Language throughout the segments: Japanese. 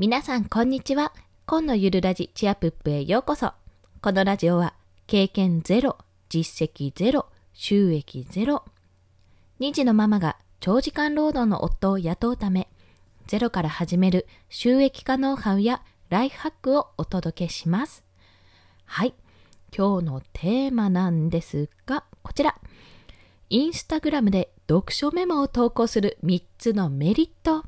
皆さんこんにちは。今のゆるラジチアプップへようこそ。このラジオは経験ゼロ、実績ゼロ、収益ゼロ。2児のママが長時間労働の夫を雇うため、ゼロから始める収益化ノウハウやライフハックをお届けします。はい。今日のテーマなんですが、こちら。インスタグラムで読書メモを投稿する3つのメリット。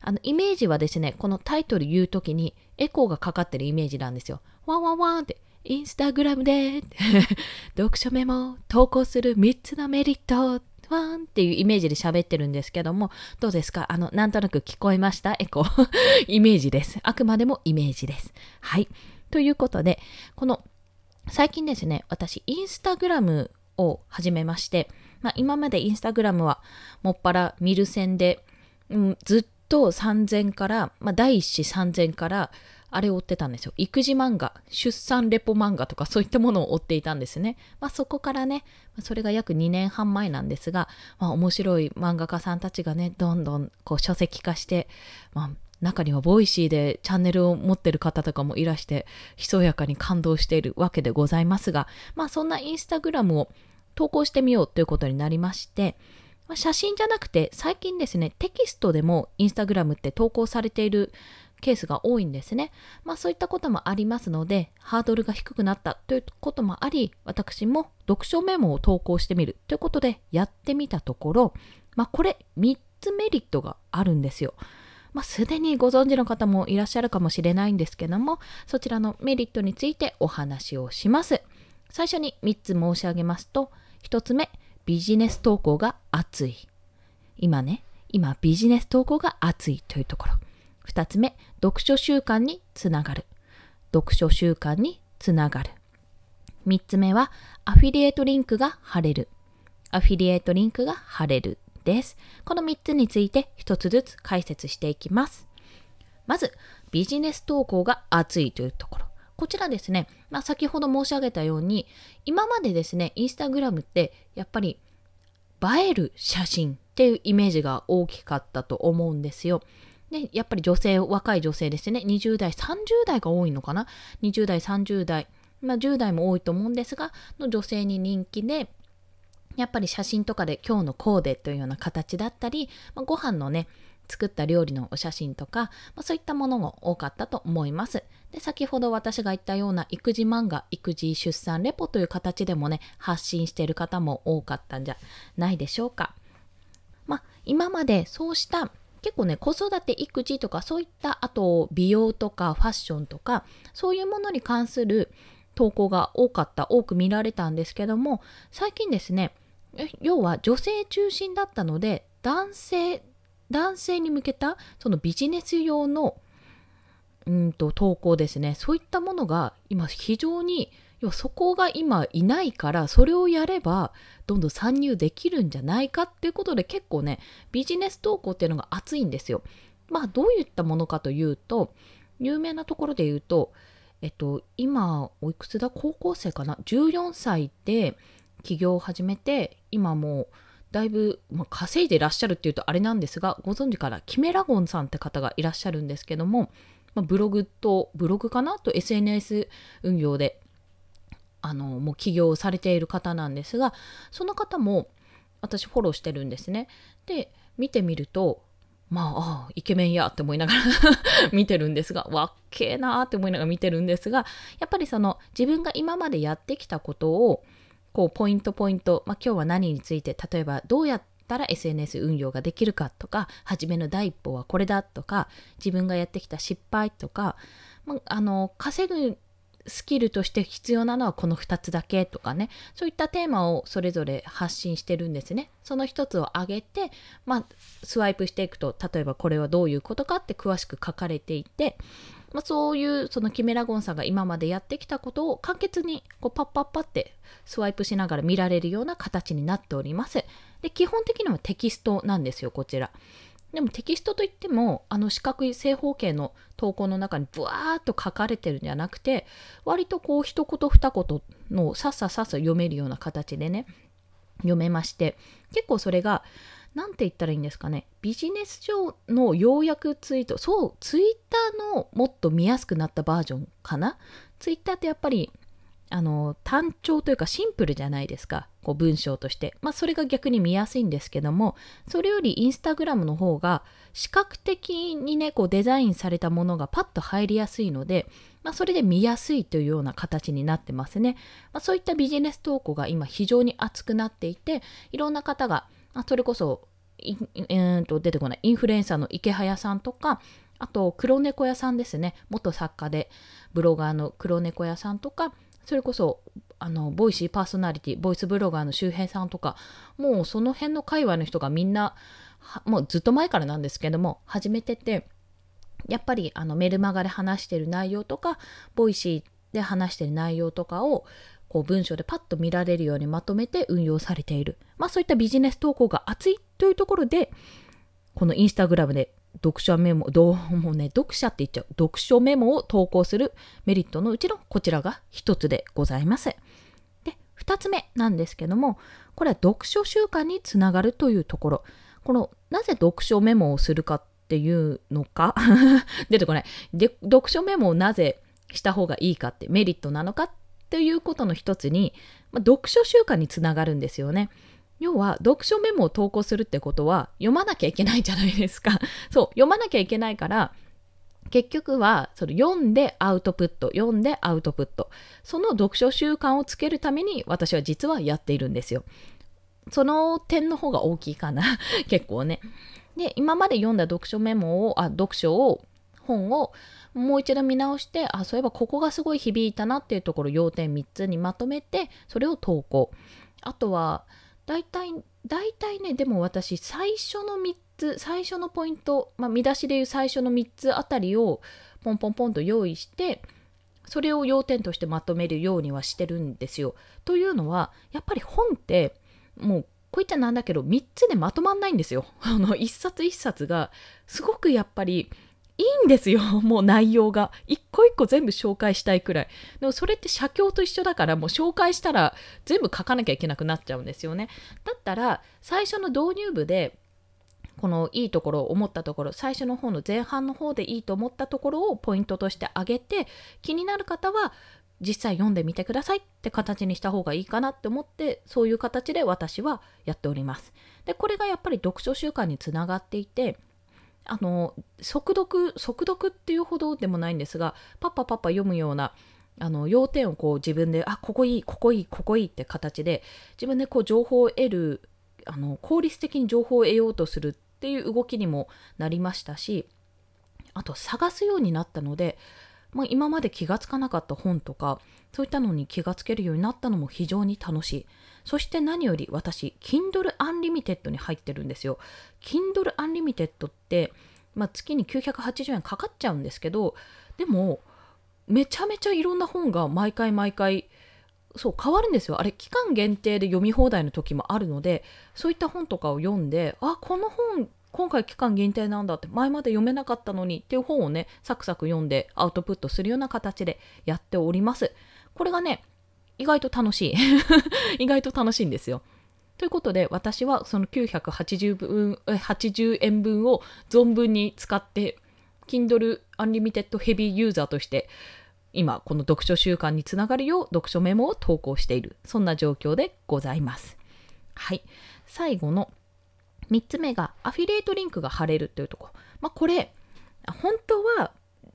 あの、イメージはですね、このタイトル言うときにエコーがかかってるイメージなんですよ。ワンワンワンって、インスタグラムで 読書メモ投稿する3つのメリットワンっていうイメージで喋ってるんですけども、どうですか？あの、なんとなく聞こえました？エコー。イメージです。あくまでもイメージです。はい。ということで、この、最近ですね、私、インスタグラムを始めまして、まあ、今までインスタグラムはもっぱら見る専で、うん、ずっとと3000から、まあ、第一子3000からあれを追ってたんですよ。育児漫画、出産レポ漫画とかそういったものを追っていたんですね。まあそこからね、それが約2年半前なんですが、まあ面白い漫画家さんたちがね、どんどんこう書籍化して、まあ中にはボイシーでチャンネルを持ってる方とかもいらして、ひそやかに感動しているわけでございますが、まあそんなインスタグラムを投稿してみようということになりまして、まあ、写真じゃなくて最近ですねテキストでもインスタグラムって投稿されているケースが多いんですね。まあそういったこともありますので、ハードルが低くなったということもあり、私も読書メモを投稿してみるということでやってみたところ、まあこれ3つメリットがあるんですよ。まあすでにご存知の方もいらっしゃるかもしれないんですけども、そちらのメリットについてお話をします。最初に3つ申し上げますと、1つ目、ビジネス投稿が熱い。今ね、今ビジネス投稿が熱いというところ。2つ目、読書習慣につながる。読書習慣につながる。3つ目は、アフィリエイトリンクが貼れる。アフィリエイトリンクが貼れるです。この3つについて1つずつ解説していきます。まず、ビジネス投稿が熱いというとこ。ちらですね、まあ、先ほど申し上げたように、今までですね、インスタグラムってやっぱり映える写真っていうイメージが大きかったと思うんですよ。で、やっぱり女性、若い女性ですね、20代、30代が多いのかな ?20 代、30代、まあ10代も多いと思うんですが、の女性に人気で、やっぱり写真とかで今日のコーデというような形だったり、まあ、ご飯のね、作った料理のお写真とか、まあ、そういったものも多かったと思います。で、先ほど私が言ったような育児漫画、育児出産レポという形でもね、発信している方も多かったんじゃないでしょうか。まあ、今までそうした結構ね、子育て、育児とかそういった、あと美容とかファッションとか、そういうものに関する投稿が多かった、多く見られたんですけども、最近ですね、要は女性中心だったので、男性男性に向けたそのビジネス用のうんと投稿ですね。そういったものが今非常に要はそこが今いないからそれをやればどんどん参入できるんじゃないかっていうことで結構ねビジネス投稿っていうのが熱いんですよ。まあどういったものかというと有名なところで言うとえっと今おいくつだ？高校生かな？14歳で起業を始めて今もうだいぶ、まあ、稼いでらっしゃるっていうとあれなんですがご存知からキメラゴンさんって方がいらっしゃるんですけども、まあ、ブログとブログかなと SNS 運用であのもう起業されている方なんですがその方も私フォローしてるんですね。で見てみるとまあ、ああ、イケメンやって思いながら 見てるんですが、わっけえなーって思いながら見てるんですが、やっぱりその自分が今までやってきたことを、こうポイントポイント、まあ、今日は何について例えばどうやったら SNS 運用ができるかとか初めの第一歩はこれだとか自分がやってきた失敗とか、まあ、あの稼ぐスキルとして必要なのはこの2つだけとかね。そういったテーマをそれぞれ発信してるんですね。その1つを挙げて、まあ、スワイプしていくと例えばこれはどういうことかって詳しく書かれていてまあ、そういうそのキメラゴンさんが今までやってきたことを簡潔にこうパッパッパってスワイプしながら見られるような形になっております。で、基本的にはテキストなんですよ、こちら。でもテキストといっても、あの四角い正方形の投稿の中にブワーっと書かれてるんじゃなくて、割とこう一言二言のさっささっさ読めるような形でね、読めまして、結構それが、何て言ったらいいんですかね。ビジネス上の要約ツイートそうツイッターのもっと見やすくなったバージョンかな。ツイッターってやっぱりあの単調というかシンプルじゃないですか。こう文章として。まあそれが逆に見やすいんですけどもそれよりインスタグラムの方が視覚的にねこうデザインされたものがパッと入りやすいので、まあ、それで見やすいというような形になってますね、まあ、そういったビジネス投稿が今非常に熱くなっていていろんな方が、あ、それこそえー、と出てこないインフルエンサーのイケハヤさんとかあと黒猫屋さんですね。元作家でブロガーの黒猫屋さんとかそれこそあのボイシーパーソナリティボイスブロガーの周平さんとかもうその辺の界隈の人がみんなもうずっと前からなんですけども始めててやっぱりあのメルマガで話してる内容とかボイシーで話してる内容とかをこう文章でパッと見られるようにまとめて運用されている、まあ、そういったビジネス投稿が熱いというところでこのインスタグラムで読書メモ、どうもね、読者って言っちゃう、読書メモを投稿するメリットのうちのこちらが一つでございます。で、二つ目なんですけども、これは読書習慣につながるというところ。この、なぜ読書メモをするかっていうのか 出てこない。で、読書メモをなぜした方がいいかってメリットなのかっていうことの一つに、まあ、読書習慣につながるんですよね。要は読書メモを投稿するってことは読まなきゃいけないじゃないですか。そう、読まなきゃいけないから、結局はその読んでアウトプット、読んでアウトプット。その読書習慣をつけるために私は実はやっているんですよ。その点の方が大きいかな。結構ね。で、今まで読んだ読書メモを、あ、読書を、本をもう一度見直して、あ、そういえばここがすごい響いたなっていうところ、要点3つにまとめて、それを投稿。あとは、大体大体ねでも私最初の3つ最初のポイント、まあ、見出しでいう最初の3つあたりをポンポンポンと用意してそれを要点としてまとめるようにはしてるんですよ。というのはやっぱり本ってもうこういったなんだけど3つでまとまんないんですよ。あの一冊一冊がすごくやっぱりいいんですよ、もう内容が。一個一個全部紹介したいくらい。でもそれって写経と一緒だから、もう紹介したら全部書かなきゃいけなくなっちゃうんですよね。だったら、最初の導入部で、このいいところ思ったところ、最初の方の前半の方でいいと思ったところをポイントとして挙げて、気になる方は実際読んでみてくださいって形にした方がいいかなって思ってそういう形で私はやっております。でこれがやっぱり読書習慣につながっていてあの速読速読っていうほどでもないんですがパッパパッパ読むようなあの要点をこう自分であここいいここいいここいいって形で自分でこう情報を得るあの効率的に情報を得ようとするっていう動きにもなりましたしあと探すようになったので、まあ、今まで気がつかなかった本とかそういったのに気がつけるようになったのも非常に楽しい。そして何より私、Kindle Unlimited に入ってるんですよ。Kindle Unlimited って、まあ、月に980円かかっちゃうんですけど、でも、めちゃめちゃいろんな本が毎回毎回、そう変わるんですよ。あれ、期間限定で読み放題の時もあるので、そういった本とかを読んで、あ、この本今回期間限定なんだって前まで読めなかったのにっていう本をねサクサク読んでアウトプットするような形でやっておりますこれがね、意外と楽しい。意外と楽しいんですよ。ということで、私はその980分80円分を存分に使って、Kindle Unlimited Heavy ユーザーとして、今、この読書習慣につながるよう読書メモを投稿している。そんな状況でございます。はい。最後の3つ目が、アフィリエイトリンクが貼れるというところ。まあ、これ、本当は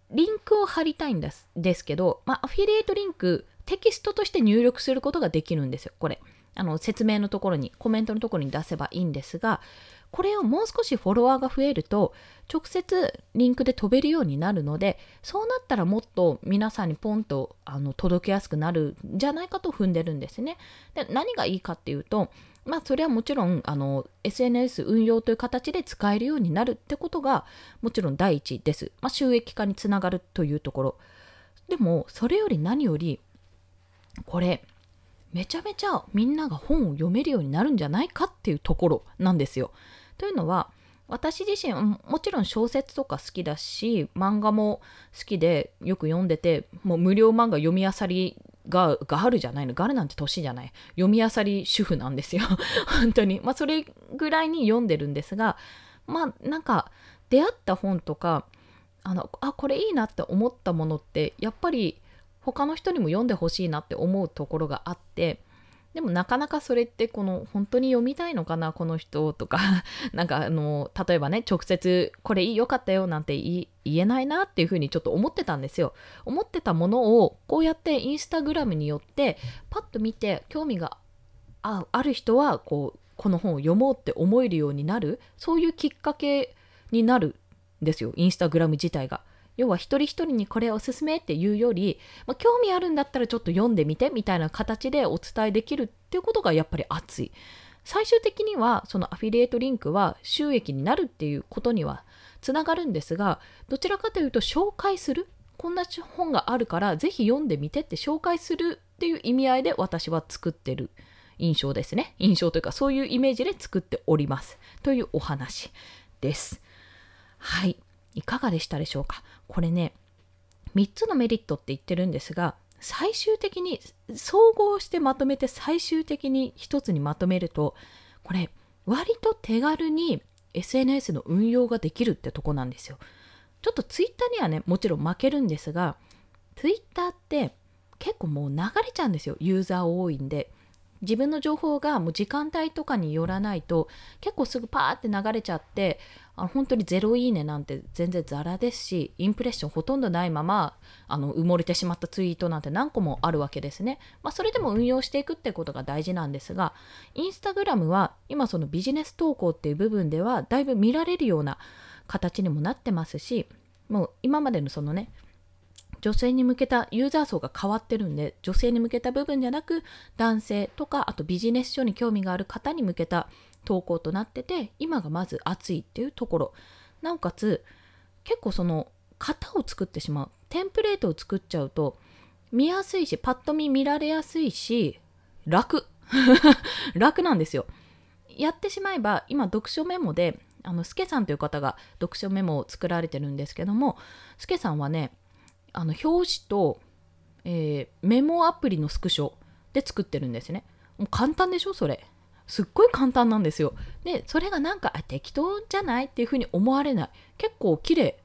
リンクを貼りたいんですですけど、まあ、アフィリエイトリンクテキストとして入力することができるんですよこれあの説明のところにコメントのところに出せばいいんですがこれをもう少しフォロワーが増えると直接リンクで飛べるようになるのでそうなったらもっと皆さんにポンとあの届けやすくなるんじゃないかと踏んでるんですね。で何がいいかっていうとまあそれはもちろんあの SNS 運用という形で使えるようになるってことがもちろん第一です。まあ、収益化につながるというところ。でもそれより何よりこれめちゃめちゃみんなが本を読めるようになるんじゃないかっていうところなんですよ。というのは私自身もちろん小説とか好きだし漫画も好きでよく読んでてもう無料漫画読み漁りがガールじゃないの。ガールなんて年じゃない。読みあさり主婦なんですよ。本当に。まあそれぐらいに読んでるんですがまあなんか出会った本とかあのあこれいいなって思ったものってやっぱり他の人にも読んでほしいなって思うところがあってでもなかなかそれってこの本当に読みたいのかなこの人とか。なんかあの例えばね直接これいいよかったよなんて言えないなっていうふうにちょっと思ってたんですよ。思ってたものをこうやってインスタグラムによってパッと見て興味がある人はこうこの本を読もうって思えるようになる。そういうきっかけになるんですよインスタグラム自体が。要は一人一人にこれおすすめっていうより、まあ、興味あるんだったらちょっと読んでみてみたいな形でお伝えできるっていうことがやっぱり熱い。最終的にはそのアフィリエイトリンクは収益になるっていうことにはつながるんですがどちらかというと紹介するこんな本があるからぜひ読んでみてって紹介するっていう意味合いで私は作ってる印象ですね。印象というかそういうイメージで作っております。というお話です。はい。いかがでしたでしょうか？これね3つのメリットって言ってるんですが最終的に総合してまとめて最終的に1つにまとめるとこれ割と手軽に SNS の運用ができるってとこなんですよ。ちょっと Twitter にはねもちろん負けるんですが Twitter って結構もう流れちゃうんですよユーザー多いんで。自分の情報がもう時間帯とかによらないと結構すぐパーって流れちゃってあ本当にゼロいいねなんて全然ザラですしインプレッションほとんどないままあの埋もれてしまったツイートなんて何個もあるわけですね、まあ、それでも運用していくってことが大事なんですがインスタグラムは今そのビジネス投稿っていう部分ではだいぶ見られるような形にもなってますしもう今までのそのね女性に向けたユーザー層が変わってるんで女性に向けた部分じゃなく男性とかあとビジネス書に興味がある方に向けた投稿となってて今がまず熱いっていうところ。なおかつ結構その型を作ってしまう。テンプレートを作っちゃうと見やすいしパッと見見られやすいし楽。楽なんですよ。やってしまえば今読書メモであのスケさんという方が読書メモを作られてるんですけどもスケさんはねあの表紙と、えー、メモアプリのスクショで作ってるんですね。もう簡単でしょそれ。すっごい簡単なんですよ。で、それがなんか適当じゃないっていうふうに思われない。結構綺麗、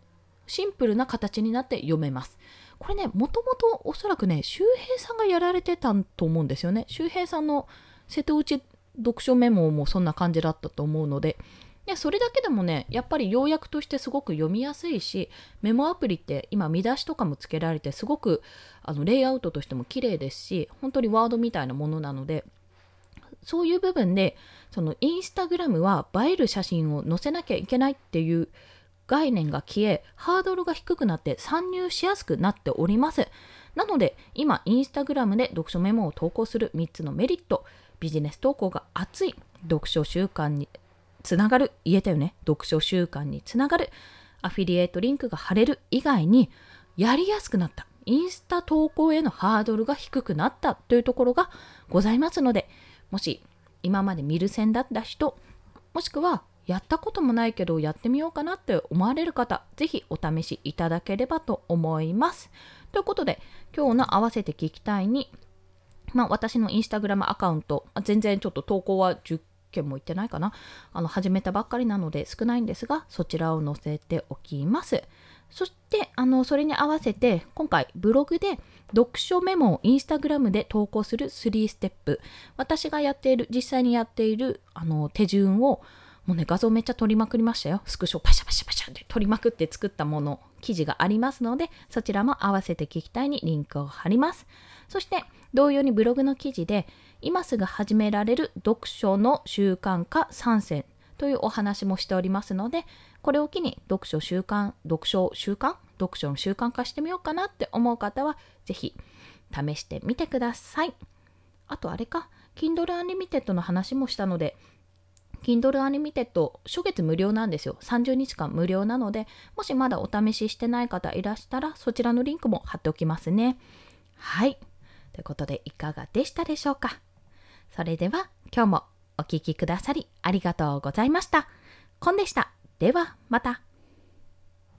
シンプルな形になって読めます。これね、もともとおそらくね、周平さんがやられてたと思うんですよね。周平さんの瀬戸内読書メモもそんな感じだったと思うので、でそれだけでもね、やっぱり要約としてすごく読みやすいし、メモアプリって今見出しとかもつけられて、すごくあのレイアウトとしても綺麗ですし、本当にワードみたいなものなので、そういう部分でそのインスタグラムは映える写真を載せなきゃいけないっていう概念が消えハードルが低くなって参入しやすくなっております。なので今インスタグラムで読書メモを投稿する3つのメリットビジネス投稿が熱い読書習慣につながる言えたよね読書習慣につながるアフィリエイトリンクが貼れる以外にやりやすくなったインスタ投稿へのハードルが低くなったというところがございますのでもし今まで見る線だった人もしくはやったこともないけどやってみようかなって思われる方是非お試しいただければと思います。ということで今日の合わせて聞きたいにまあ、私のインスタグラムアカウント、全然ちょっと投稿は10件もいってないかな。あの、始めたばっかりなので少ないんですが、そちらを載せておきます。そして、あの、それに合わせて、今回ブログで読書メモをインスタグラムで投稿する3ステップ。私がやっている実際にやっているあの手順をもうね画像めっちゃ撮りまくりましたよ。スクショパシャパシャパシャって撮りまくって作ったもの記事がありますのでそちらも合わせて聞きたいにリンクを貼ります。そして同様にブログの記事で今すぐ始められる読書の習慣化参戦というお話もしておりますのでこれを機に読書習慣読書習慣？読書の習慣化してみようかなって思う方は、ぜひ試してみてください。あとあれか、Kindle Unlimited の話もしたので、Kindle Unlimited 初月無料なんですよ。30日間無料なので、もしまだお試ししてない方いらしたら、そちらのリンクも貼っておきますね。はい。ということで、いかがでしたでしょうか？それでは、今日もお聴きくださりありがとうございました。コンでした。では、また。